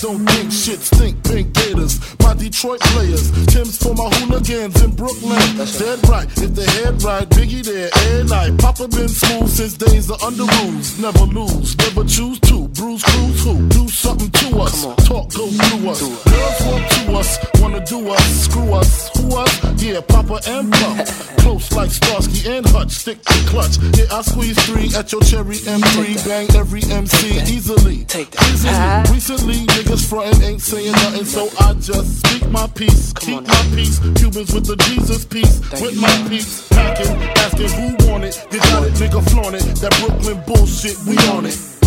don't think shit stink. Pink gators, my Detroit players. Timbs for my hooligans in Brooklyn. Dead right, if the head right, Biggie there, and night. Papa been smooth since days of Underoos. Never lose, never choose to. Bruise, cruise, who? Do something to us. Talk, go through us. Girls to us, wanna do us, screw us. Who us? Yeah, Papa and Pump. Close like Starsky and Hutch, stick to clutch. Yeah, I squeeze three at your cherry M3. Bang every MC easily. Take that. Easily. Ah. Recently, niggas frontin' ain't saying nothing, so I just speak my peace, keep on my peace. Cubans with the Jesus piece, with you. my peace. Packing, asking who want it. You got it, nigga, flaunt it. That Brooklyn bullshit, we on it.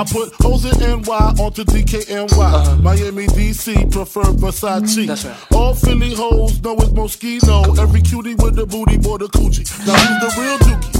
I put O's in NY onto DKNY. Uh-huh. Miami, DC, prefer Versace. Mm-hmm. That's right. All Philly hoes know it's Moschino. Every cutie with the booty, boy, the coochie. Now who's the real dookie?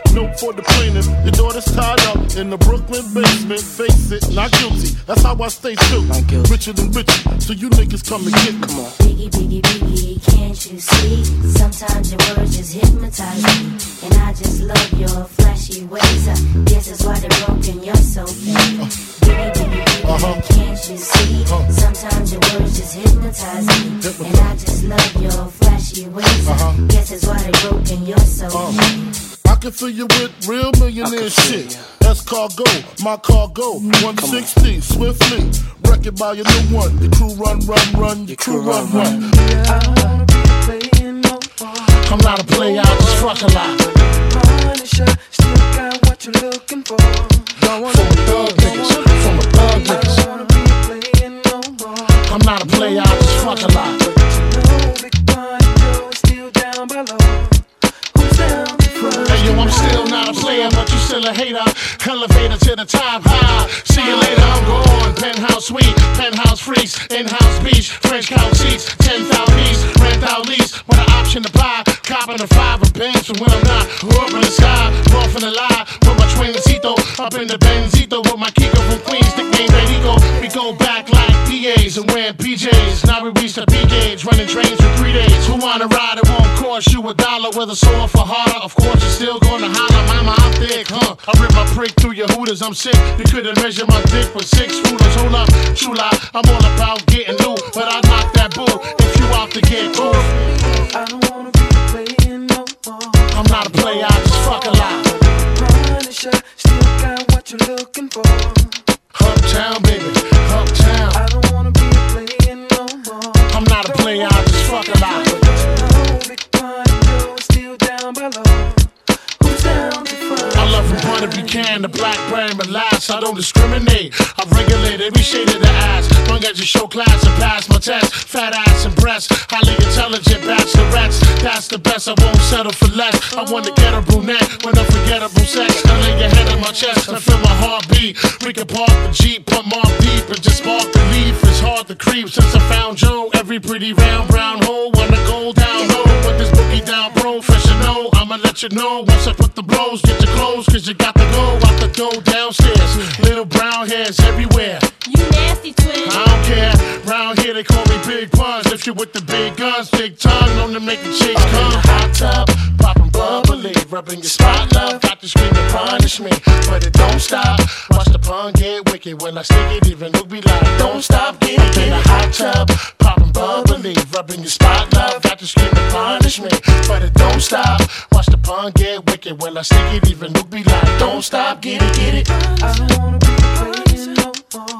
note for the plaintiff. Your daughter's tied up in the Brooklyn basement. Face it, not guilty. That's how I stay true. Not. Richer than rich, so you niggas come and get me. Come on. Biggie, biggie, biggie, can't you see? Sometimes your words just hypnotize me. And I just love your flashy ways. Uh, I guess that's why they're broken, you're so fake. Biggie, biggie, uh-huh. biggie, Uh-huh. can't you see? Uh-huh. Sometimes your words just hypnotize me. And I just love your flashy ways. I guess that's why they're broken, you're so fake. Uh-huh. I can fill you with real millionaire I can feel shit. ya. That's cargo, my cargo, mm, 160, swiftly. Wreck it by your new one. Your crew run, run, run. Your crew run, run. I don't wanna be playing no more. I'm not a player, I just fuck a lot. Punisher, still got what you're looking for. Don't want from a thug niggas, from a thug I niggas. don't wanna be playing no more. I'm not a player, I just fuck a lot. No big I'm still not a player, but you still a hater. Elevator to the top high. See you later, I'm gone. Penthouse suite, penthouse freaks, in-house beach, French couch seats, 10,000 east, rent out lease, with an option to buy. Copping a five of bands from when I'm not. Up in the sky, off in the lie, with my twincito, up in the Benzito, with my Kiko from Queens, nickname Benito. We go back like DAs and wearing PJs. Now we reach the P gauge, running trains for three days. Who wanna ride? Cost you a dollar, whether sore for harder. Of course, you're still gonna holler, mama, I'm thick, huh? I rip my prick through your hooters, I'm sick. You couldn't measure my dick with six rulers. Hold up, chula, I'm all about getting discriminate. I regulate every shade of the ass. Long as you show class and pass my test. Fat ass and breasts, highly intelligent bachelorettes. That's the best, I won't settle for less. I want to get a brunette with unforgettable sex. I lay your head on my chest and feel my heartbeat. We can park the Jeep, put more deep, and just spark the leaf. It's hard to creep since I found Joe. Every pretty round brown hole, wanna go down low. Put this boogie down, bro, fresh and know. I'ma let you know once I put the blows. Get your clothes, cause you got to go out the door downstairs. Little brown hairs everywhere. You nasty twin. I don't care. Round here they call me Big Puns. If you with the big guns, big tongue, known to make the chicks come. In the Hot tub, popping bubbly, rubbing your spot, love. Got to scream and punish me, but it don't stop. Watch the pun get wicked when I stick it. Even Luke be like, don't stop, get it, get it. Hot tub, popping bubbly, rubbing your spot, love. Got to scream and punish me, but it don't stop. Watch the pun get wicked when I stick it. Even Luke be like, don't stop, get it, get it. I don't wanna be playing no more.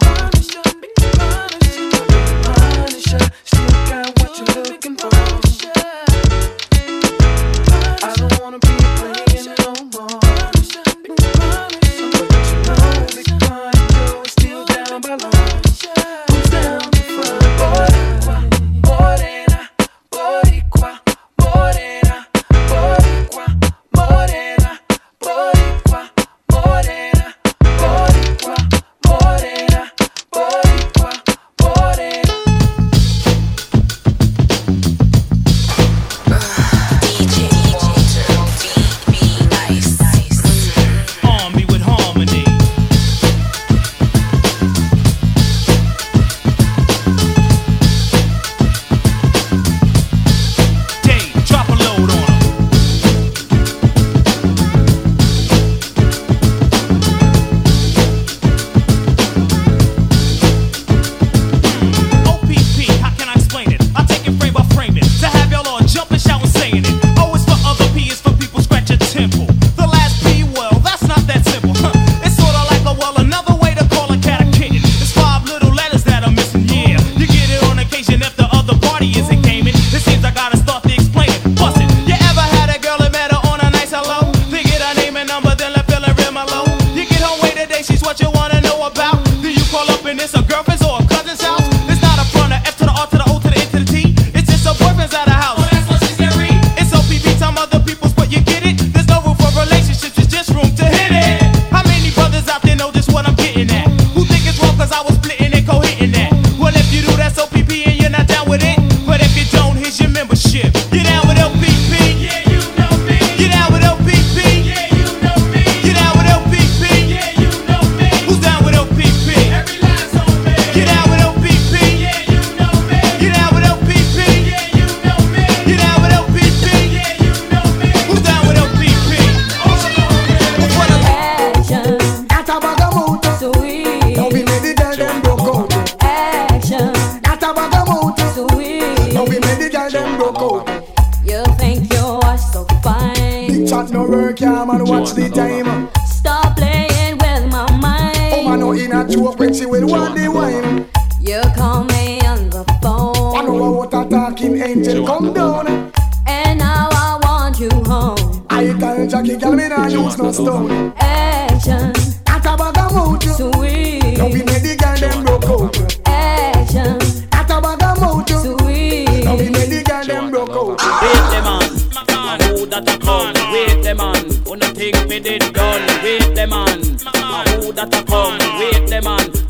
Punisher, still got what you're looking for. I don't wanna be playing no more. girl, me nah use no stone. Action. At a bag of mouth. Sweet. Now we made the girl them broke out. Action. At a bag of mouth. Sweet. Now we made the girl them broke out. Wait them on. Who that a come? Wait them on. Who no think me did done? Wait them on. Who that a come?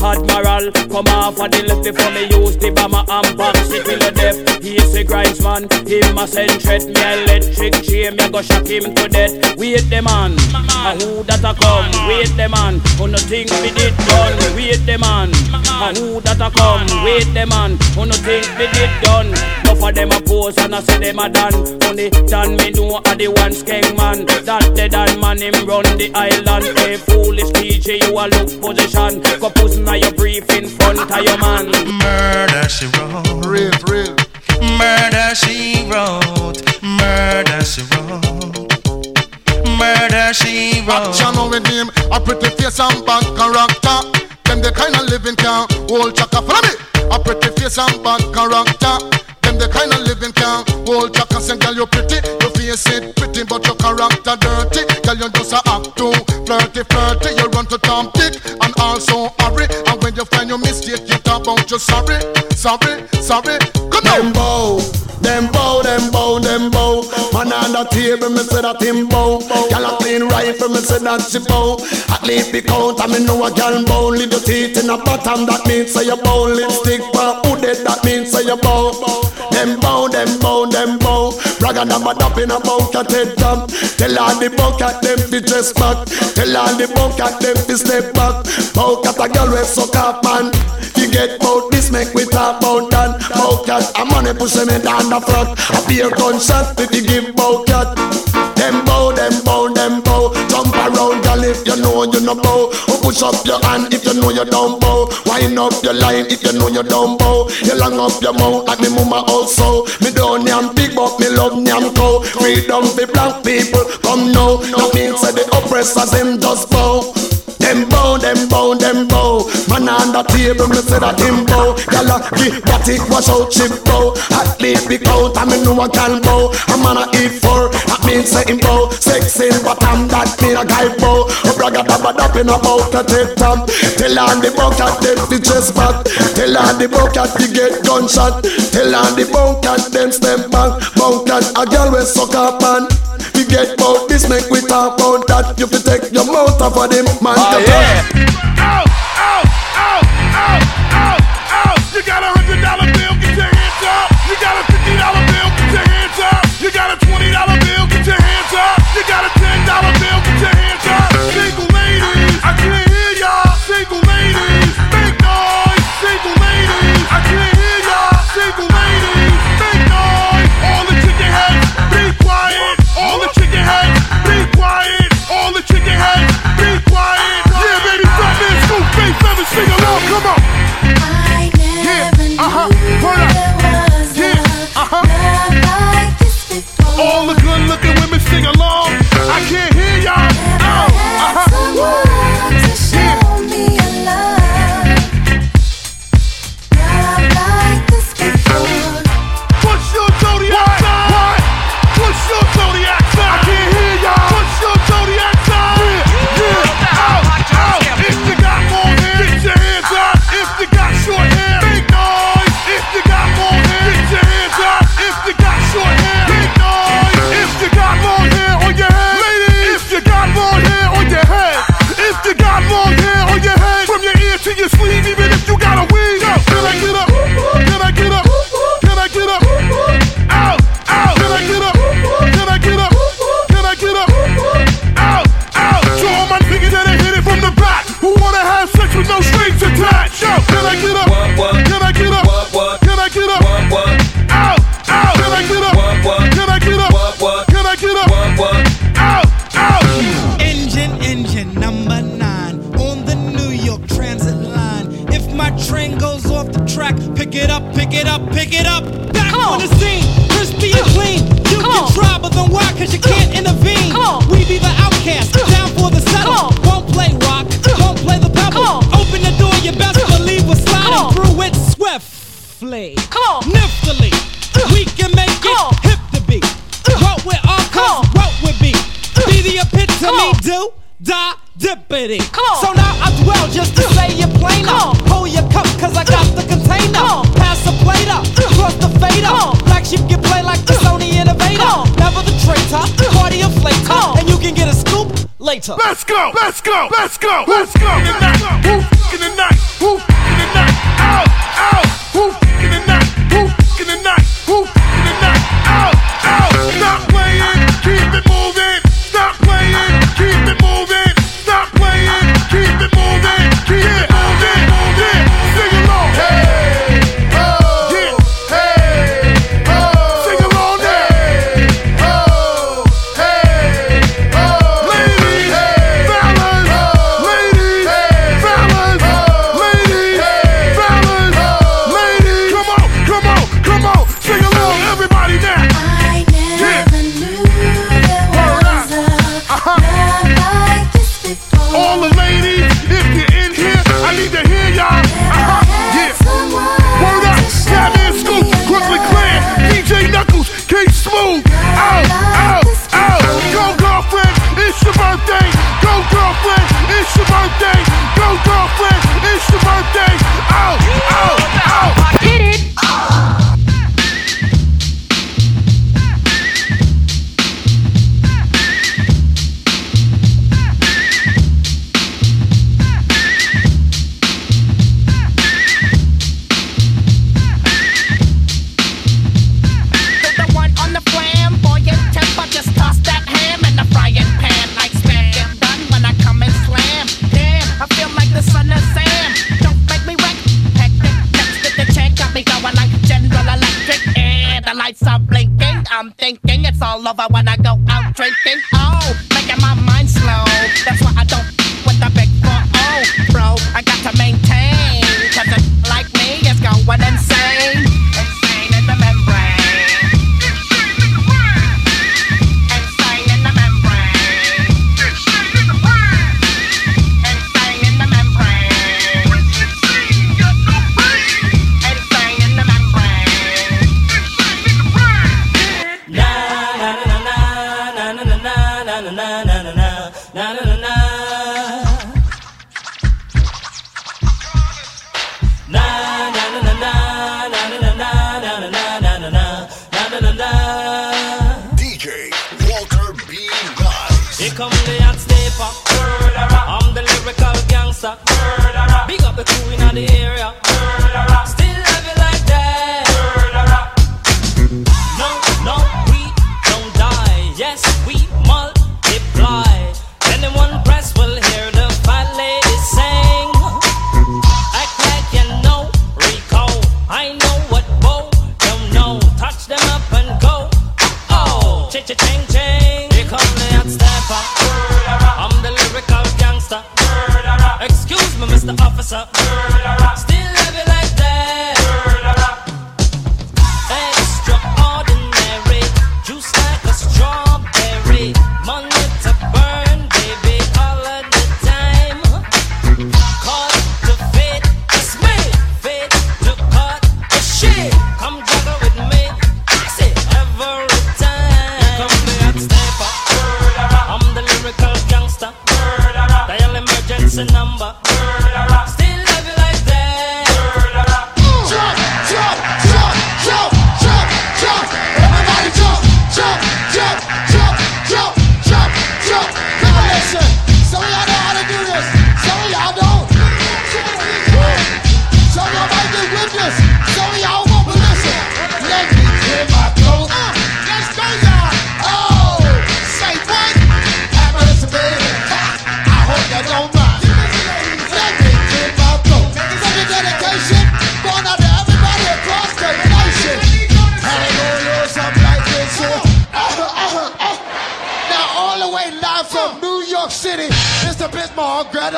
Admiral come off of the left before me use the bomber and box it till the death. He is a grinds man, him a send threat. Me electric chain, me go shock him to death. Wait the man, a who that a come? Wait the man, who no think me did done? Wait the man, a who that a come? Wait the man, who no think me did done? For them a pose and I say them a done. Only done me know a the one skeng man. That the done man him run the island. Hey foolish DJ you a look position. Go push now your brief in front of your man. Murder she wrote. Real, real. Murder she wrote. Murder she wrote. Murder she wrote. Action with him, a pretty face and bad character. Them the kind of living can hold chaka. Follow me. A pretty face and bad character your and girl you pretty. You face it pretty but your character dirty. Girl you just a act too flirty flirty. You run to Tom Dick and also hurry. And when you find your mistake you talk about you sorry Sorry, sorry, come on. Bow, them bow, them bow, them bow. Man on the table me say that him bow. Girl a clean rifle me say that she bow. At least be count and me know a girl bow. Little teeth in the bottom that means say you bow. Lipstick for hooded that means say you bow. Them bow, them bow, them. Bragga them a up in a head top. Tell all the bunker them fi dress back. Tell all the bunker them fi step back. Bow cat a girl we suck up man. You get bout this make we talk about that. Bow cat a money push me down the front. A beer gunshot if you give bow cat. Them bow, them bow, them bow. Jump around, girl, if you know you no bow. Push up your hand if you know you don't bow. Wind up your line if you know you don't bow. You long up your mouth like me mama also. Me don't yam big, but me love yam cow. Freedom for black people, come now. That means that the oppressors them just bow. Them bow, them bow, them bow. Man on the table, me say that him bow. A give what it wash out chip bow. At least be count, I me know I can bow. A man a eat for, that means say him bow. Sex in bottom, that mean a guy bow. A bragga dabba dap in a bow to take top. Tell on the bucket, them the chest back. Tell on the bucket, you get gunshot. Tell on the bucket, them step back. Bucket, a girl with suck up We get bout this, make we talk about that. You fi take your mouth off of them, man. Oh, yeah. Ow, ow, ow, ow, ow, ow. You got a hundred dollar bill, get your hands up. You got a fifty dollar bill, get your hands up. You got a twenty dollar bill, get your hands up. You got a ten dollar bill, get your do da dippity. So now I dwell just to say you're plain up. Hold your cup, cause I got the container. Pass the plate up, cross the fader. Black sheep can play like the Sony innovator. Never the traitor, party of later. And you can get a scoop later. Let's go, let's go, let's go, let's go. In the night, who in the night, who Boom! Thinking it's all over when I go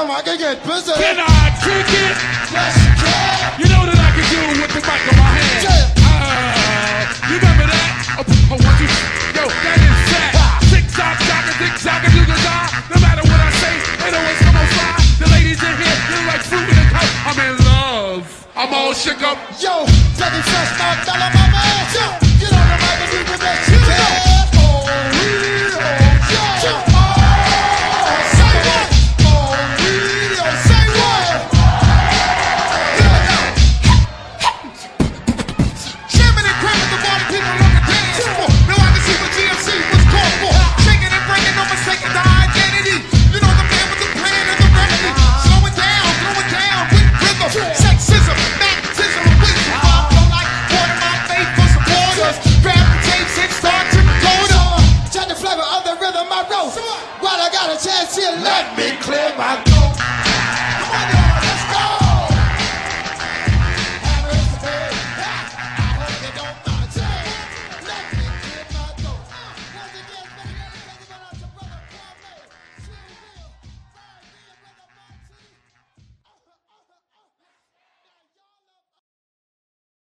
time I can get busy. Can I kick it? Yes, you can. You know that I can do with the back of my hand. Yeah. Uh, you remember that? Oh, oh, oh what you, yo, that is that. Tick tock, tock, tick tock, you can die. No matter what I say, it always come on fly. The ladies in here, they're like fruit in a cup. I'm in love. I'm all shook up. Yo, tell me trust my fella, my man. Yeah.